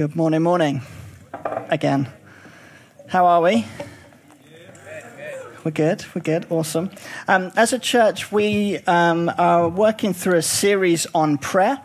Good morning, morning. Again. How are we? We're good. We're good. Awesome. Um, as a church, we um, are working through a series on prayer.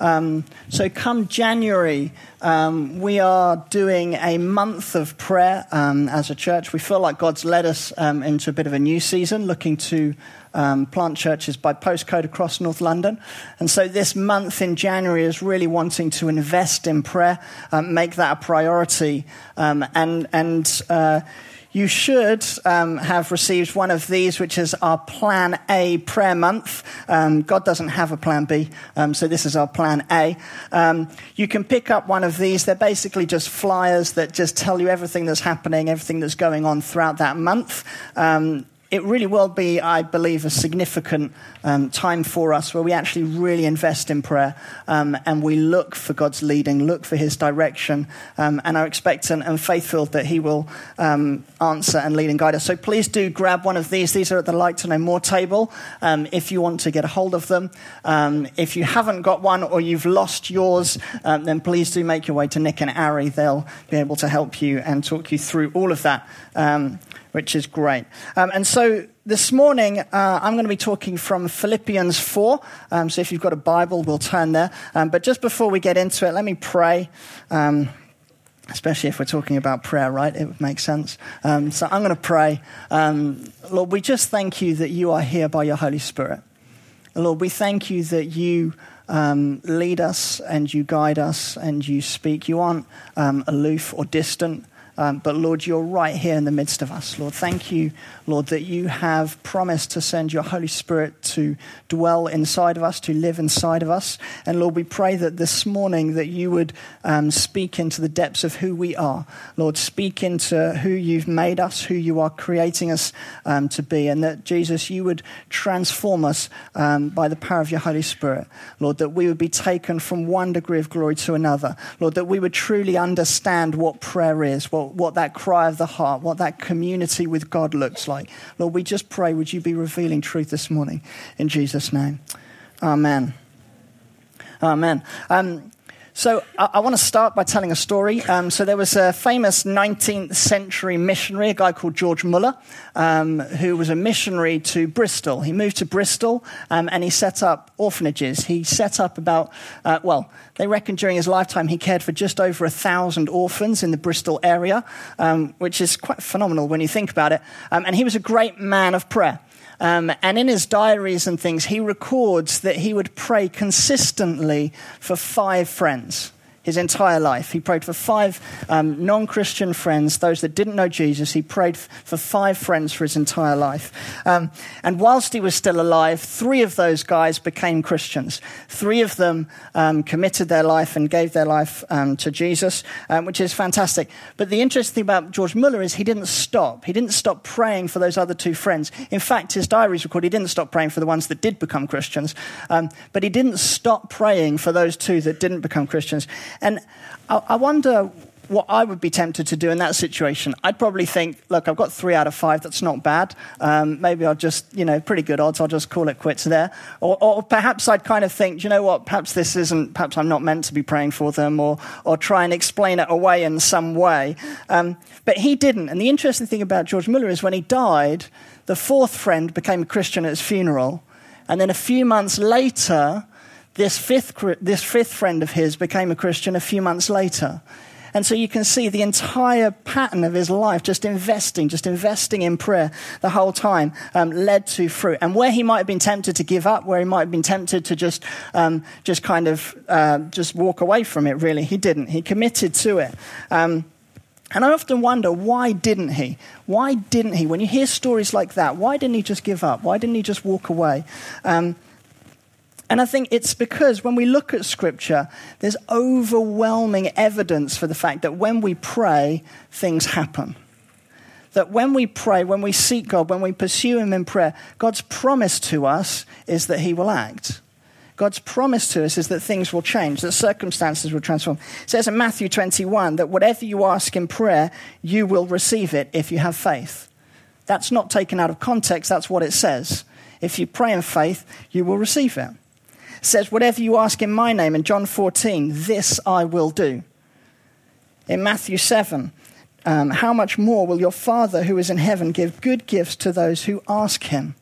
Um, so, come January, um, we are doing a month of prayer um, as a church. We feel like God's led us um, into a bit of a new season, looking to um, plant churches by postcode across North London. And so this month in January is really wanting to invest in prayer, um, make that a priority, um, and, and uh, you should um, have received one of these, which is our Plan A prayer month. Um, God doesn't have a Plan B, um, so this is our Plan A. Um, you can pick up one of these. They're basically just flyers that just tell you everything that's happening, everything that's going on throughout that month. It really will be, I believe, a significant um, time for us where we actually really invest in prayer um, and we look for God's leading, look for His direction, um, and are expectant and faithful that He will um, answer and lead and guide us. So please do grab one of these. These are at the Like to Know More table um, if you want to get a hold of them. Um, if you haven't got one or you've lost yours, then please do make your way to Nick and Ari. They'll be able to help you and talk you through all of that which is great. And so this morning, uh, I'm going to be talking from Philippians 4. Um, so if you've got a Bible, we'll turn there. Um, but just before we get into it, let me pray. Um, especially if we're talking about prayer, right? It would make sense. Um, so I'm going to pray. Um, Lord, we just thank you that you are here by your Holy Spirit. Lord, we thank you that you lead us and you guide us and you speak. You aren't aloof or distant. Um, but Lord, you're right here in the midst of us. Lord, thank you, Lord, that you have promised to send your Holy Spirit to dwell inside of us, to live inside of us. And Lord, we pray that this morning that you would um, speak into the depths of who we are. Lord, speak into who you've made us, who you are creating us um, to be. And that, Jesus, you would transform us um, by the power of your Holy Spirit. Lord, that we would be taken from one degree of glory to another. Lord, that we would truly understand what prayer is, what what, that cry of the heart, what that community with God looks like. Lord, we just pray, would you be revealing truth this morning? In Jesus' name. Amen. Amen. Um, so I, I want to start by telling a story. Um, so there was a famous 19th century missionary, a guy called George Muller, um, who was a missionary to Bristol. He moved to Bristol um, and he set up orphanages. He set up about, uh, well, they reckon during his lifetime he cared for just over a thousand orphans in the Bristol area, um, which is quite phenomenal when you think about it. Um, and he was a great man of prayer. Um, and in his diaries and things, he records that he would pray consistently for five friends his entire life. He prayed for five um, non Christian friends, those that didn't know Jesus. He prayed f- for five friends for his entire life. Um, and whilst he was still alive, three of those guys became Christians. Three of them um, committed their life and gave their life um, to Jesus, um, which is fantastic. But the interesting thing about George Muller is he didn't stop. He didn't stop praying for those other two friends. In fact, his diaries record he didn't stop praying for the ones that did become Christians, um, but he didn't stop praying for those two that didn't become Christians. And I, I wonder what I would be tempted to do in that situation, I'd probably think, look, I've got three out of five. That's not bad. Um, maybe I'll just, you know, pretty good odds. I'll just call it quits there. Or, or, perhaps I'd kind of think, you know what? Perhaps this isn't. Perhaps I'm not meant to be praying for them, or or try and explain it away in some way. Um, but he didn't. And the interesting thing about George Muller is when he died, the fourth friend became a Christian at his funeral, and then a few months later this fifth, this fifth friend of his became a Christian a few months later. And so you can see the entire pattern of his life, just investing, just investing in prayer the whole time, um, led to fruit. And where he might have been tempted to give up, where he might have been tempted to just, um, just kind of uh, just walk away from it, really, he didn't. He committed to it. Um, and I often wonder, why didn't he? Why didn't he? When you hear stories like that, why didn't he just give up? Why didn't he just walk away? Um, and I think it's because when we look at Scripture, there's overwhelming evidence for the fact that when we pray, things happen. That when we pray, when we seek God, when we pursue Him in prayer, God's promise to us is that He will act. God's promise to us is that things will change, that circumstances will transform. It says in Matthew 21 that whatever you ask in prayer, you will receive it if you have faith. That's not taken out of context, that's what it says. If you pray in faith, you will receive it says, Whatever you ask in my name, in John 14, this I will do. In Matthew 7, um, how much more will your Father who is in heaven give good gifts to those who ask him?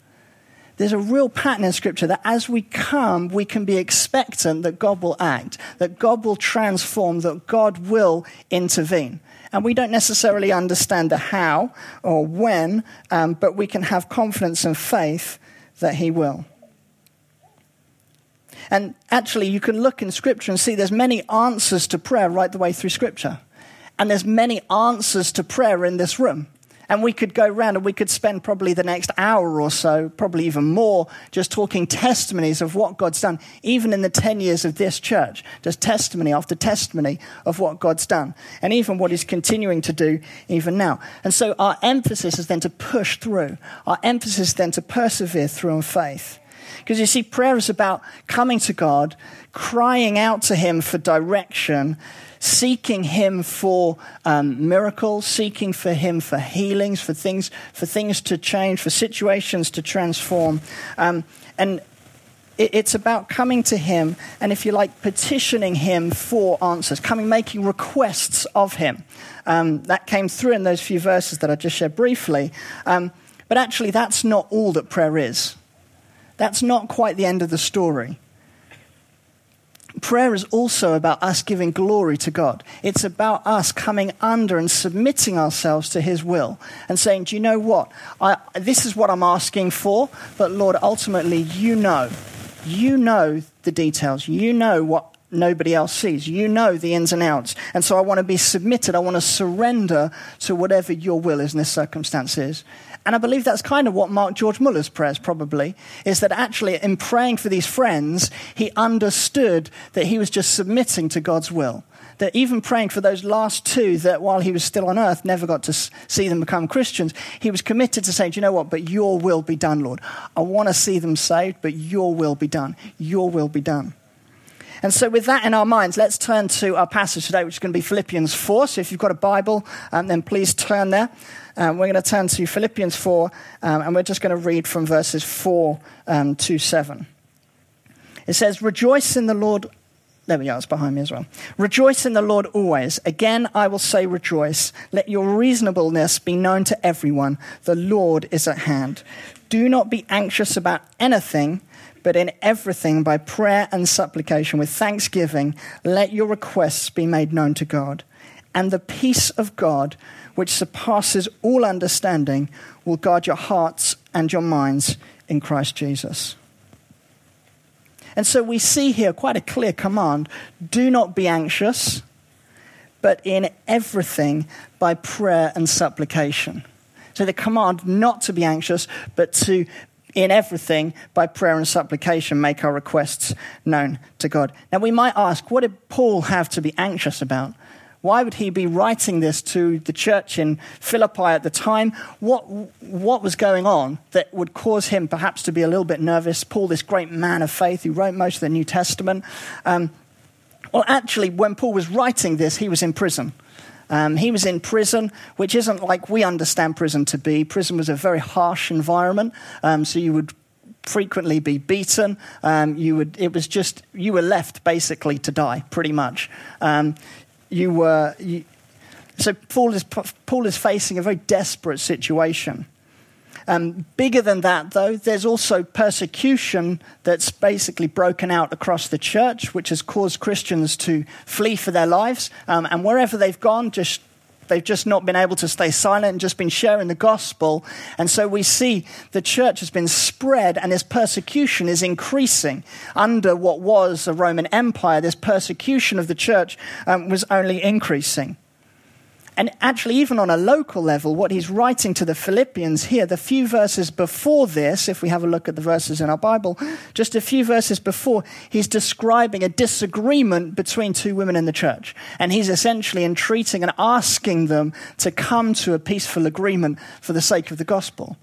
There's a real pattern in Scripture that as we come, we can be expectant that God will act, that God will transform, that God will intervene. And we don't necessarily understand the how or when, um, but we can have confidence and faith that He will. And actually, you can look in Scripture and see there's many answers to prayer right the way through Scripture. And there's many answers to prayer in this room. And we could go around and we could spend probably the next hour or so, probably even more, just talking testimonies of what God's done, even in the 10 years of this church. Just testimony after testimony of what God's done, and even what He's continuing to do even now. And so our emphasis is then to push through, our emphasis then to persevere through in faith. Because you see, prayer is about coming to God, crying out to Him for direction, seeking Him for um, miracles, seeking for Him for healings, for things, for things to change, for situations to transform. Um, and it, it's about coming to Him and, if you like, petitioning Him for answers, coming, making requests of Him. Um, that came through in those few verses that I just shared briefly. Um, but actually, that's not all that prayer is. That's not quite the end of the story. Prayer is also about us giving glory to God. It's about us coming under and submitting ourselves to His will and saying, Do you know what? I, this is what I'm asking for, but Lord, ultimately, you know. You know the details. You know what nobody else sees. You know the ins and outs. And so I want to be submitted. I want to surrender to whatever your will is in this circumstance is. And I believe that's kind of what Mark George Muller's prayers probably is that actually in praying for these friends, he understood that he was just submitting to God's will. That even praying for those last two that while he was still on earth never got to see them become Christians, he was committed to saying, Do you know what? But your will be done, Lord. I want to see them saved, but your will be done. Your will be done. And so, with that in our minds, let's turn to our passage today, which is going to be Philippians 4. So, if you've got a Bible, um, then please turn there. Um, we're going to turn to Philippians 4, um, and we're just going to read from verses 4 um, to 7. It says, Rejoice in the Lord. There we are, it's behind me as well. Rejoice in the Lord always. Again, I will say rejoice. Let your reasonableness be known to everyone. The Lord is at hand. Do not be anxious about anything but in everything, by prayer and supplication, with thanksgiving, let your requests be made known to God. And the peace of God, which surpasses all understanding, will guard your hearts and your minds in Christ Jesus. And so we see here quite a clear command do not be anxious, but in everything by prayer and supplication. So the command not to be anxious, but to in everything, by prayer and supplication, make our requests known to God. Now, we might ask, what did Paul have to be anxious about? Why would he be writing this to the church in Philippi at the time? What, what was going on that would cause him perhaps to be a little bit nervous? Paul, this great man of faith who wrote most of the New Testament. Um, well, actually, when Paul was writing this, he was in prison. Um, he was in prison, which isn't like we understand prison to be. Prison was a very harsh environment, um, so you would frequently be beaten. Um, you would, it was just, you were left basically to die, pretty much. Um, you were, you, so Paul is, Paul is facing a very desperate situation. Um, bigger than that, though, there's also persecution that's basically broken out across the church, which has caused Christians to flee for their lives. Um, and wherever they've gone, just They've just not been able to stay silent and just been sharing the gospel. And so we see the church has been spread and this persecution is increasing. Under what was a Roman Empire, this persecution of the church um, was only increasing. And actually, even on a local level, what he's writing to the Philippians here, the few verses before this, if we have a look at the verses in our Bible, just a few verses before, he's describing a disagreement between two women in the church. And he's essentially entreating and asking them to come to a peaceful agreement for the sake of the gospel.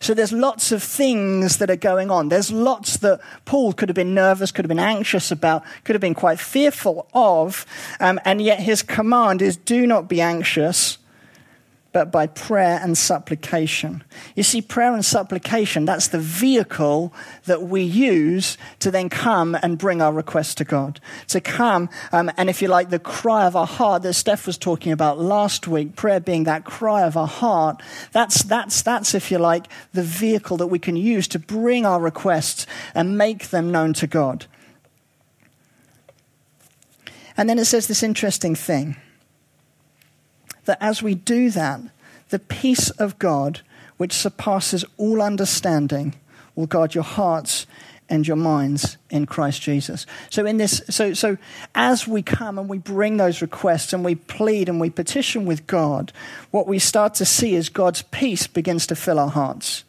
So there's lots of things that are going on. There's lots that Paul could have been nervous, could have been anxious about, could have been quite fearful of. Um, and yet his command is do not be anxious, but by prayer and supplication. You see, prayer and supplication, that's the vehicle that we use to then come and bring our request to God. To come, um, and if you like, the cry of our heart that Steph was talking about last week, prayer being that cry of our heart, that's, that's, that's, if you like, the vehicle that we can use to bring our requests and make them known to God. And then it says this interesting thing that as we do that, the peace of God, which surpasses all understanding, will guard your hearts and your minds in Christ Jesus. So in this so so as we come and we bring those requests and we plead and we petition with God, what we start to see is God's peace begins to fill our hearts.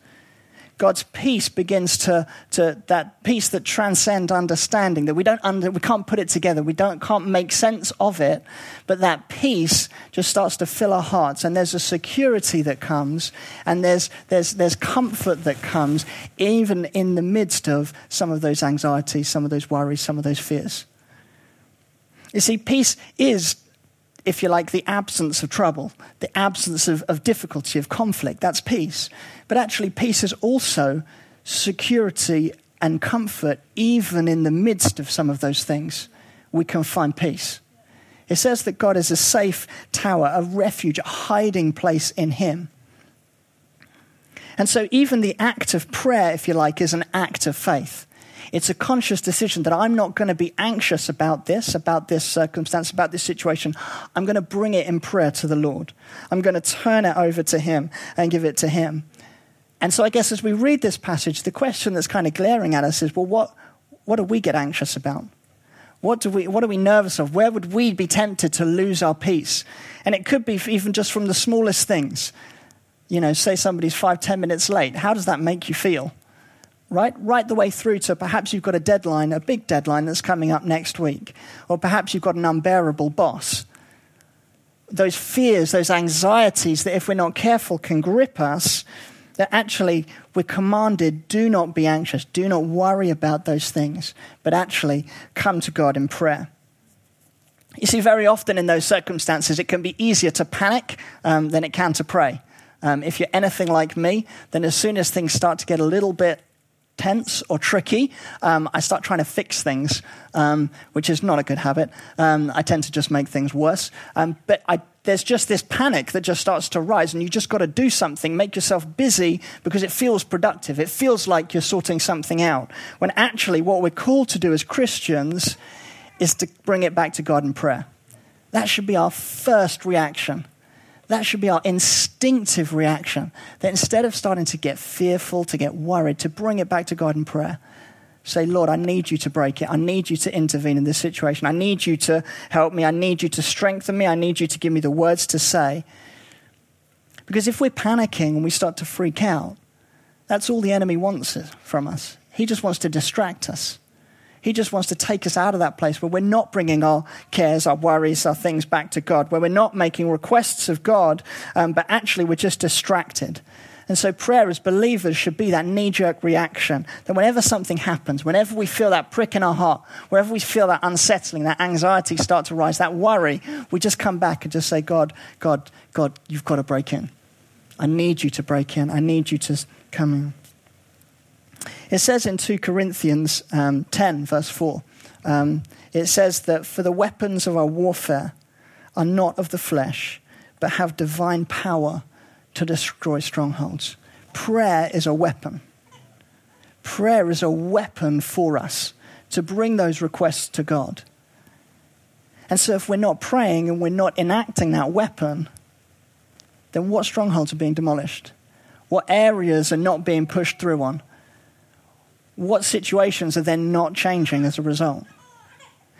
God's peace begins to, to that peace that transcends understanding, that we, don't under, we can't put it together, we don't, can't make sense of it, but that peace just starts to fill our hearts. And there's a security that comes, and there's, there's, there's comfort that comes, even in the midst of some of those anxieties, some of those worries, some of those fears. You see, peace is if you like, the absence of trouble, the absence of, of difficulty, of conflict. That's peace. But actually, peace is also security and comfort, even in the midst of some of those things. We can find peace. It says that God is a safe tower, a refuge, a hiding place in Him. And so, even the act of prayer, if you like, is an act of faith. It's a conscious decision that I'm not going to be anxious about this, about this circumstance, about this situation. I'm going to bring it in prayer to the Lord. I'm going to turn it over to Him and give it to Him. And so I guess as we read this passage, the question that's kind of glaring at us is well, what, what do we get anxious about? What, do we, what are we nervous of? Where would we be tempted to lose our peace? And it could be even just from the smallest things. You know, say somebody's five, ten minutes late. How does that make you feel? Right? Right the way through to perhaps you've got a deadline, a big deadline that's coming up next week, or perhaps you've got an unbearable boss. Those fears, those anxieties that if we're not careful can grip us, that actually we're commanded do not be anxious, do not worry about those things, but actually come to God in prayer. You see, very often in those circumstances, it can be easier to panic um, than it can to pray. Um, if you're anything like me, then as soon as things start to get a little bit tense or tricky, um, I start trying to fix things, um, which is not a good habit. Um, I tend to just make things worse. Um, but I, there's just this panic that just starts to rise, and you just got to do something, make yourself busy because it feels productive. It feels like you're sorting something out. When actually, what we're called to do as Christians is to bring it back to God in prayer. That should be our first reaction that should be our instinctive reaction. That instead of starting to get fearful, to get worried, to bring it back to God in prayer, say, Lord, I need you to break it. I need you to intervene in this situation. I need you to help me. I need you to strengthen me. I need you to give me the words to say. Because if we're panicking and we start to freak out, that's all the enemy wants from us. He just wants to distract us. He just wants to take us out of that place where we're not bringing our cares, our worries, our things back to God, where we're not making requests of God, um, but actually we're just distracted. And so, prayer as believers should be that knee jerk reaction that whenever something happens, whenever we feel that prick in our heart, wherever we feel that unsettling, that anxiety start to rise, that worry, we just come back and just say, God, God, God, you've got to break in. I need you to break in. I need you to come in. It says in 2 Corinthians um, 10, verse 4, um, it says that for the weapons of our warfare are not of the flesh, but have divine power to destroy strongholds. Prayer is a weapon. Prayer is a weapon for us to bring those requests to God. And so, if we're not praying and we're not enacting that weapon, then what strongholds are being demolished? What areas are not being pushed through on? What situations are then not changing as a result?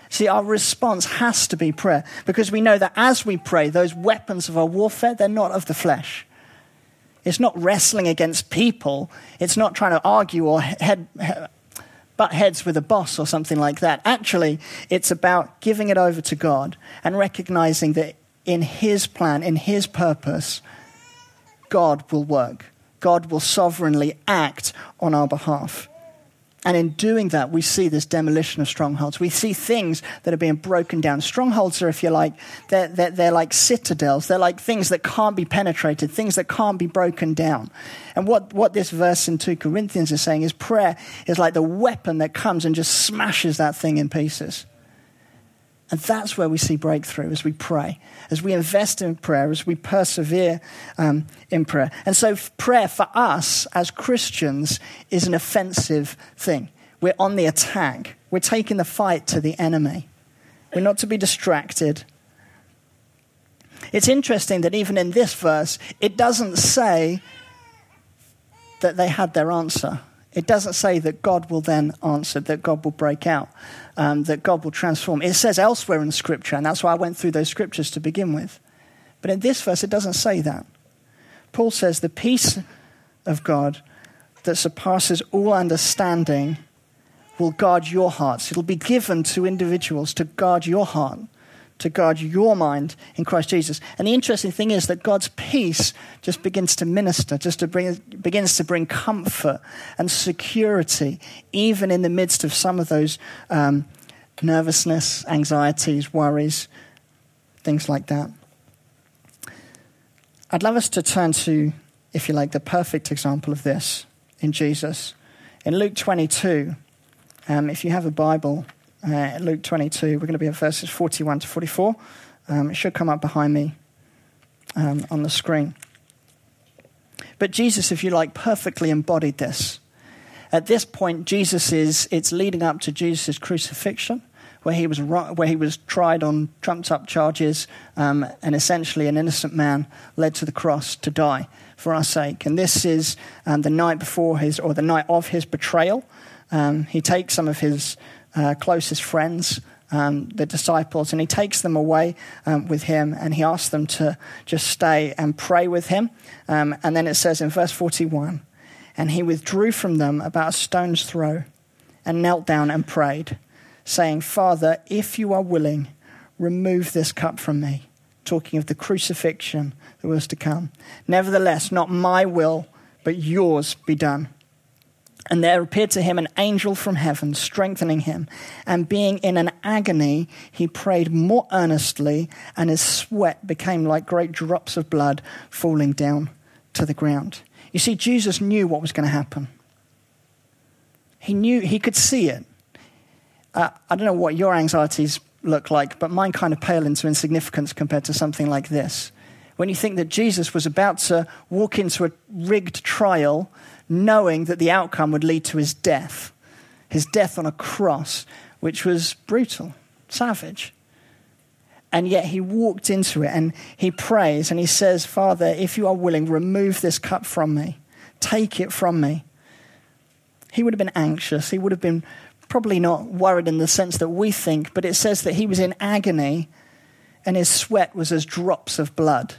See, our response has to be prayer because we know that as we pray, those weapons of our warfare, they're not of the flesh. It's not wrestling against people. It's not trying to argue or head, butt heads with a boss or something like that. Actually, it's about giving it over to God and recognizing that in His plan, in His purpose, God will work. God will sovereignly act on our behalf. And in doing that, we see this demolition of strongholds. We see things that are being broken down. Strongholds are, if you like, they're, they're, they're, like citadels. They're like things that can't be penetrated, things that can't be broken down. And what, what this verse in 2 Corinthians is saying is prayer is like the weapon that comes and just smashes that thing in pieces. And that's where we see breakthrough as we pray, as we invest in prayer, as we persevere um, in prayer. And so, prayer for us as Christians is an offensive thing. We're on the attack, we're taking the fight to the enemy. We're not to be distracted. It's interesting that even in this verse, it doesn't say that they had their answer. It doesn't say that God will then answer, that God will break out, um, that God will transform. It says elsewhere in scripture, and that's why I went through those scriptures to begin with. But in this verse, it doesn't say that. Paul says, The peace of God that surpasses all understanding will guard your hearts. It'll be given to individuals to guard your heart to guard your mind in Christ Jesus. And the interesting thing is that God's peace just begins to minister, just to bring, begins to bring comfort and security, even in the midst of some of those um, nervousness, anxieties, worries, things like that. I'd love us to turn to, if you like, the perfect example of this in Jesus. In Luke 22, um, if you have a Bible, uh, Luke 22. We're going to be at verses 41 to 44. Um, it should come up behind me um, on the screen. But Jesus, if you like, perfectly embodied this. At this point, Jesus is, it's leading up to Jesus' crucifixion, where he was, where he was tried on trumped up charges, um, and essentially an innocent man led to the cross to die for our sake. And this is um, the night before his, or the night of his betrayal. Um, he takes some of his uh, closest friends, um, the disciples, and he takes them away um, with him and he asks them to just stay and pray with him. Um, and then it says in verse 41 and he withdrew from them about a stone's throw and knelt down and prayed, saying, Father, if you are willing, remove this cup from me. Talking of the crucifixion that was to come. Nevertheless, not my will, but yours be done. And there appeared to him an angel from heaven, strengthening him. And being in an agony, he prayed more earnestly, and his sweat became like great drops of blood falling down to the ground. You see, Jesus knew what was going to happen. He knew, he could see it. Uh, I don't know what your anxieties look like, but mine kind of pale into insignificance compared to something like this. When you think that Jesus was about to walk into a rigged trial knowing that the outcome would lead to his death, his death on a cross, which was brutal, savage. And yet he walked into it and he prays and he says, Father, if you are willing, remove this cup from me, take it from me. He would have been anxious. He would have been probably not worried in the sense that we think, but it says that he was in agony and his sweat was as drops of blood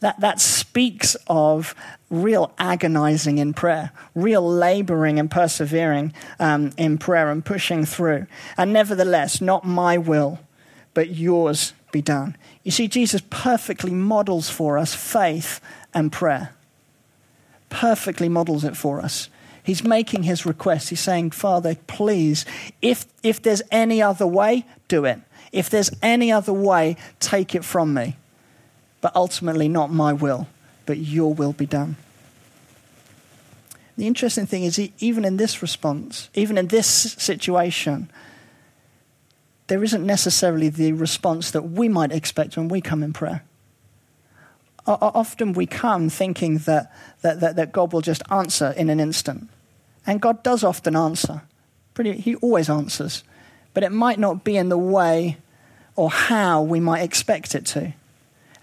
that, that speaks of real agonizing in prayer, real laboring and persevering um, in prayer and pushing through. And nevertheless, not my will, but yours be done. You see, Jesus perfectly models for us faith and prayer. Perfectly models it for us. He's making his request. He's saying, Father, please, if, if there's any other way, do it. If there's any other way, take it from me but ultimately not my will, but your will be done. The interesting thing is, even in this response, even in this situation, there isn't necessarily the response that we might expect when we come in prayer. Often we come thinking that, that, that, that God will just answer in an instant. And God does often answer. Pretty, he always answers. But it might not be in the way or how we might expect it to.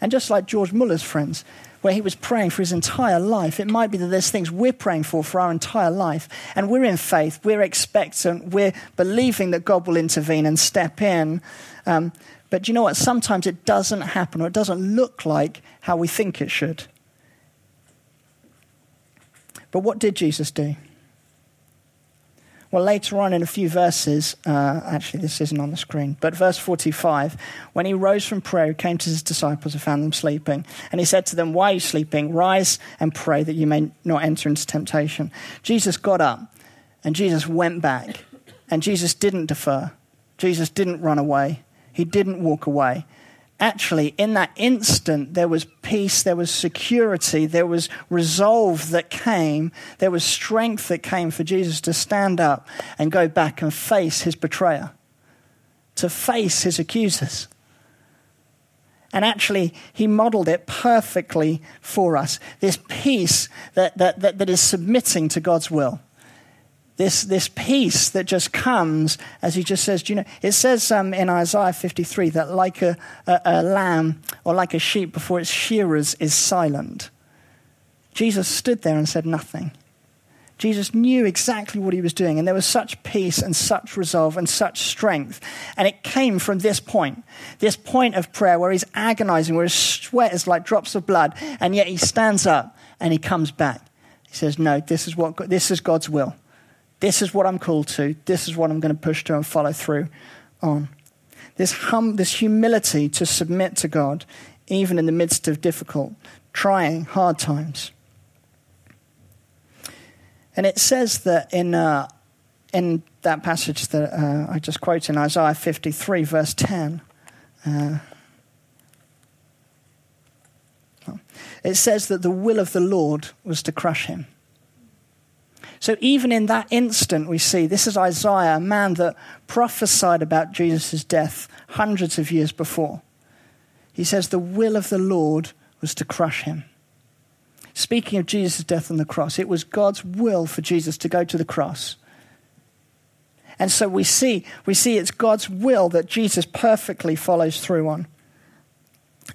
And just like George Muller's friends, where he was praying for his entire life, it might be that there's things we're praying for for our entire life. And we're in faith, we're expectant, we're believing that God will intervene and step in. Um, but you know what? Sometimes it doesn't happen or it doesn't look like how we think it should. But what did Jesus do? Well, later on in a few verses, uh, actually, this isn't on the screen, but verse 45, when he rose from prayer, he came to his disciples and found them sleeping. And he said to them, Why are you sleeping? Rise and pray that you may not enter into temptation. Jesus got up And Jesus went back. And Jesus didn't defer. Jesus didn't run away. He didn't walk away. Actually, in that instant, there was peace, there was security, there was resolve that came, there was strength that came for Jesus to stand up and go back and face his betrayer, to face his accusers. And actually, he modeled it perfectly for us this peace that, that, that, that is submitting to God's will. This, this peace that just comes, as he just says, do you know, it says um, in Isaiah 53 that like a, a, a lamb or like a sheep before its shearers is silent. Jesus stood there and said nothing. Jesus knew exactly what he was doing, and there was such peace and such resolve and such strength. And it came from this point, this point of prayer where he's agonizing, where his sweat is like drops of blood, and yet he stands up and he comes back. He says, No, this is, what, this is God's will. This is what I'm called to. This is what I'm going to push to and follow through on. This, hum, this humility to submit to God, even in the midst of difficult, trying, hard times. And it says that in, uh, in that passage that uh, I just quoted in Isaiah 53, verse 10, uh, it says that the will of the Lord was to crush him. So even in that instant, we see this is Isaiah, a man that prophesied about Jesus' death hundreds of years before. He says the will of the Lord was to crush him. Speaking of Jesus' death on the cross, it was God's will for Jesus to go to the cross. And so we see, we see it's God's will that Jesus perfectly follows through on.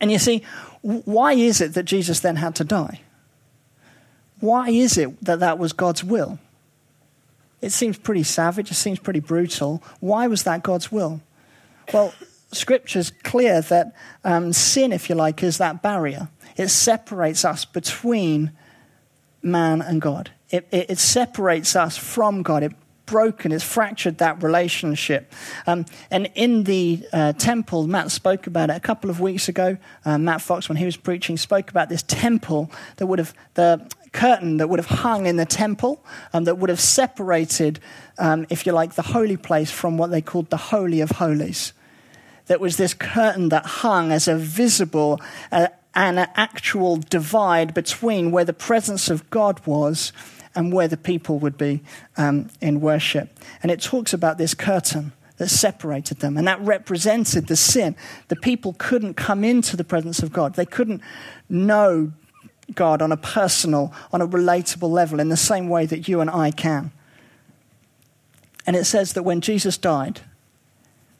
And you see, why is it that Jesus then had to die? Why is it that that was God's will? It seems pretty savage, it seems pretty brutal. Why was that God's will? Well, Scripture's clear that um, sin, if you like, is that barrier. It separates us between man and God. It, it, it separates us from God. It broken, it's fractured that relationship. Um, and in the uh, temple, Matt spoke about it a couple of weeks ago. Uh, Matt Fox, when he was preaching, spoke about this temple that would have, the curtain that would have hung in the temple, um, that would have separated, um, if you like, the holy place from what they called the Holy of Holies. That was this curtain that hung as a visible, uh, an actual divide between where the presence of God was and where the people would be um, in worship. And it talks about this curtain that separated them, and that represented the sin. The people couldn't come into the presence of God, they couldn't know God on a personal, on a relatable level in the same way that you and I can. And it says that when Jesus died,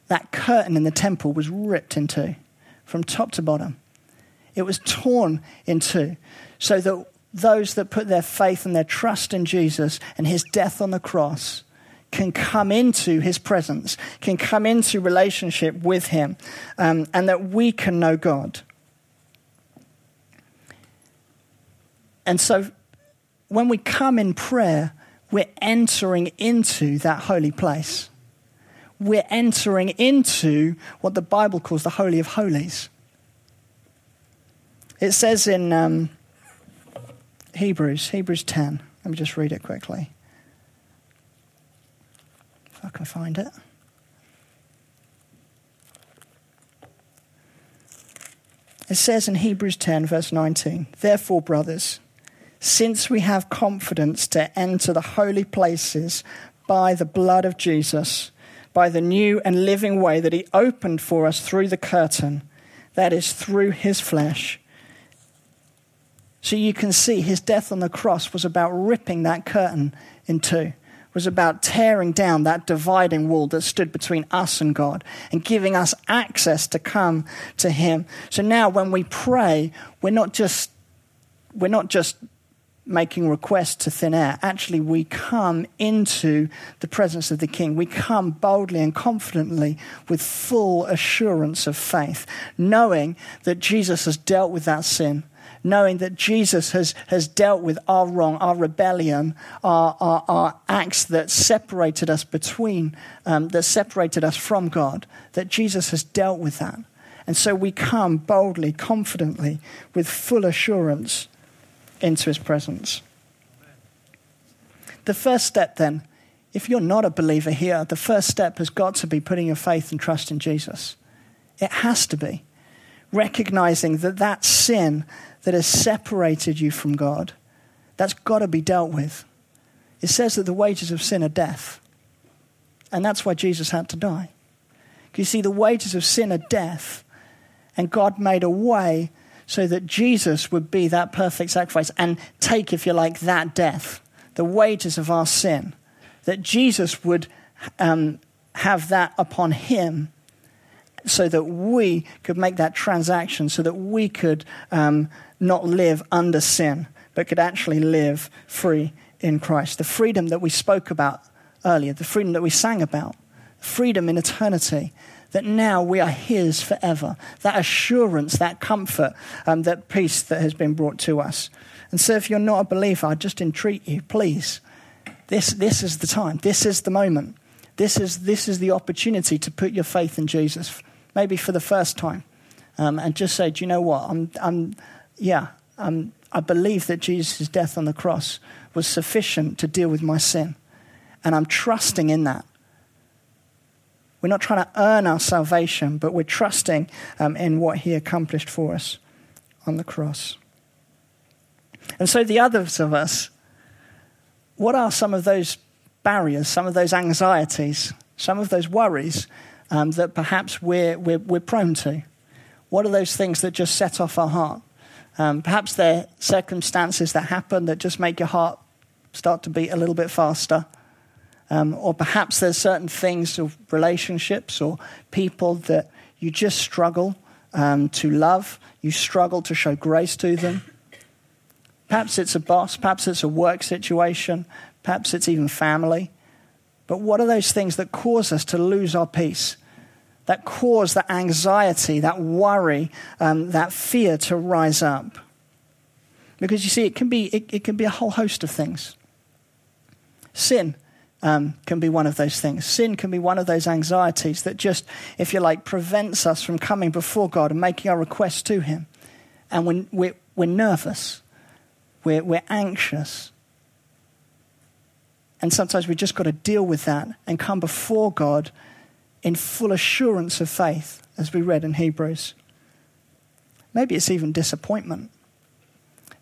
that curtain in the temple was ripped in two from top to bottom. It was torn in two so that those that put their faith and their trust in Jesus and his death on the cross can come into his presence, can come into relationship with him, um, and that we can know God. And so when we come in prayer, we're entering into that holy place. We're entering into what the Bible calls the Holy of Holies. It says in um, Hebrews, Hebrews 10. Let me just read it quickly. If I can find it. It says in Hebrews 10, verse 19, Therefore, brothers, since we have confidence to enter the holy places by the blood of Jesus, by the new and living way that he opened for us through the curtain, that is, through his flesh. So you can see his death on the cross was about ripping that curtain in two, was about tearing down that dividing wall that stood between us and God and giving us access to come to him. So now when we pray, we're not just we're not just making requests to thin air. Actually, we come into the presence of the King. We come boldly and confidently with full assurance of faith, knowing that Jesus has dealt with that sin. Knowing that Jesus has, has dealt with our wrong, our rebellion, our, our, our acts that separated us between, um, that separated us from God, that Jesus has dealt with that. And so we come boldly, confidently, with full assurance into his presence. The first step then if you're not a believer here, the first step has got to be putting your faith and trust in Jesus. It has to be. Recognizing that that sin that has separated you from God, that's got to be dealt with. It says that the wages of sin are death. And that's why Jesus had to die. You see, the wages of sin are death. And God made a way so that Jesus would be that perfect sacrifice and take, if you like, that death, the wages of our sin, that Jesus would um, have that upon him so that we could make that transaction, so that we could um, not live under sin, but could actually live free in Christ. The freedom that we spoke about earlier, the freedom that we sang about, freedom in eternity, that now we are His forever. That assurance, that comfort, um, that peace that has been brought to us. And so, if you're not a believer, I just entreat you, please. This, this is the time. This is the moment. This is, this is the opportunity to put your faith in Jesus, maybe for the first time, um, and just say, Do you know what? I'm, I'm yeah, um, I believe that Jesus' death on the cross was sufficient to deal with my sin. And I'm trusting in that. We're not trying to earn our salvation, but we're trusting um, in what he accomplished for us on the cross. And so, the others of us, what are some of those barriers, some of those anxieties, some of those worries um, that perhaps we're, we're, we're, prone to? What are those things that just set off our heart? Um, perhaps they're circumstances that happen that just make your heart start to beat a little bit faster. Um, or perhaps there's certain things or relationships or people that you just struggle um, to love, you struggle to show grace to them. Perhaps it's a boss, perhaps it's a work situation, perhaps it's even family. But what are those things that cause us to lose our peace? That cause that anxiety, that worry, um, that fear to rise up? Because you see, it can be, it, it can be a whole host of things. Sin um, can be one of those things. Sin can be one of those anxieties that just, if you like, prevents us from coming before God and making our requests to Him. And when we're, we're nervous, we're, we're anxious. And sometimes we've just got to deal with that and come before God in full assurance of faith, as we read in Hebrews. Maybe it's even disappointment.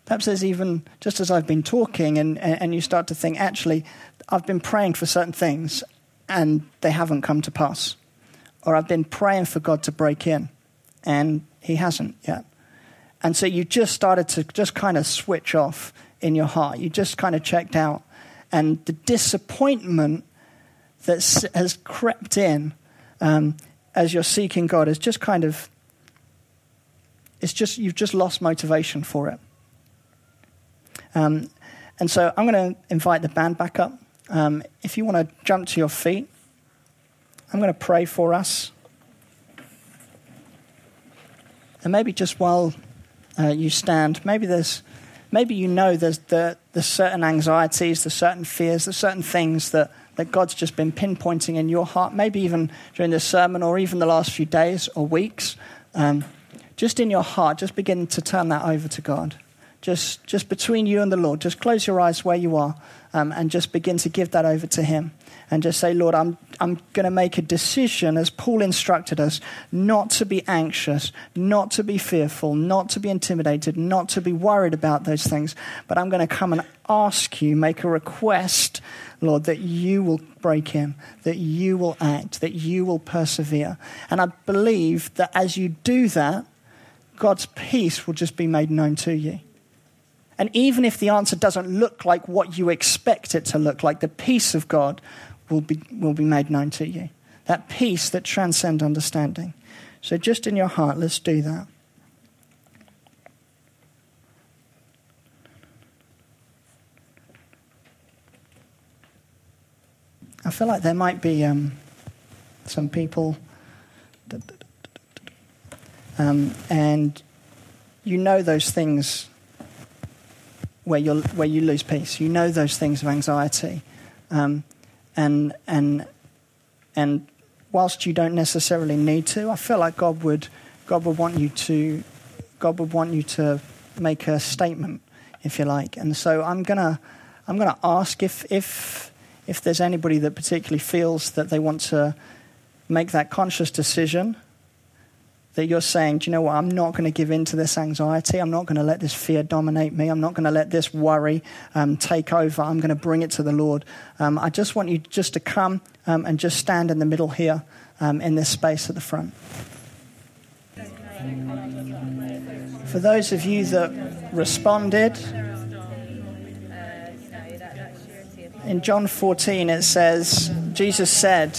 Perhaps there's even, just as I've been talking, and, and you start to think, actually, I've been praying for certain things and they haven't come to pass. Or I've been praying for God to break in and He hasn't yet. And so you just started to just kind of switch off in your heart. You just kind of checked out. And the disappointment that has crept in um, as you're seeking God is just kind of, it's just, you've just lost motivation for it. Um, and so I'm going to invite the band back up. Um, if you want to jump to your feet, I'm going to pray for us. And maybe just while uh, you stand, maybe there's, maybe you know there's the, the certain anxieties, the certain fears, the certain things that, that God's just been pinpointing in your heart. Maybe even during this sermon, or even the last few days or weeks. Um, just in your heart, just begin to turn that over to God just, just between you and the Lord. Just close your eyes where you are um, and just begin to give that over to Him. And just say, Lord, I'm, I'm going to make a decision, as Paul instructed us, not to be anxious, not to be fearful, not to be intimidated, not to be worried about those things. But I'm going to come and ask you, make a request, Lord, that you will break in, that you will act, that you will persevere. And I believe that as you do that, God's peace will just be made known to you. And even if the answer doesn't look like what you expect it to look like, the peace of God will be, will be made known to you. That peace that transcends understanding. So, just in your heart, let's do that. I feel like there might be um, some people, um, and you know those things where, you where you lose peace. You know those things of anxiety. Um, and, and, and whilst you don't necessarily need to, I feel like God would, God would want you to, God would want you to make a statement, if you like. And so I'm gonna, I'm gonna ask if, if, if there's anybody that particularly feels that they want to make that conscious decision, that you're saying, do you know what? I'm not going to give in to this anxiety. I'm not going to let this fear dominate me. I'm not going to let this worry um, take over. I'm going to bring it to the Lord. Um, I just want you just to come um, and just stand in the middle here um, in this space at the front. For those of you that responded, in John 14 it says, Jesus said,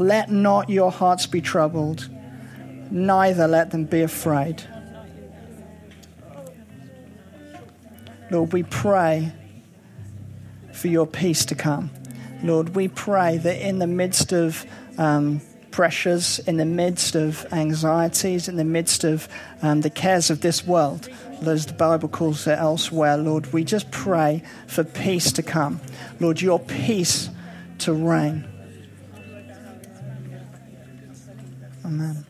Let not your hearts be troubled, neither let them be afraid. Lord, we pray for your peace to come. Lord, we pray that in the midst of um, pressures, in the midst of anxieties, in the midst of um, the cares of this world, as the Bible calls it elsewhere, Lord, we just pray for peace to come. Lord, your peace to reign. Amen.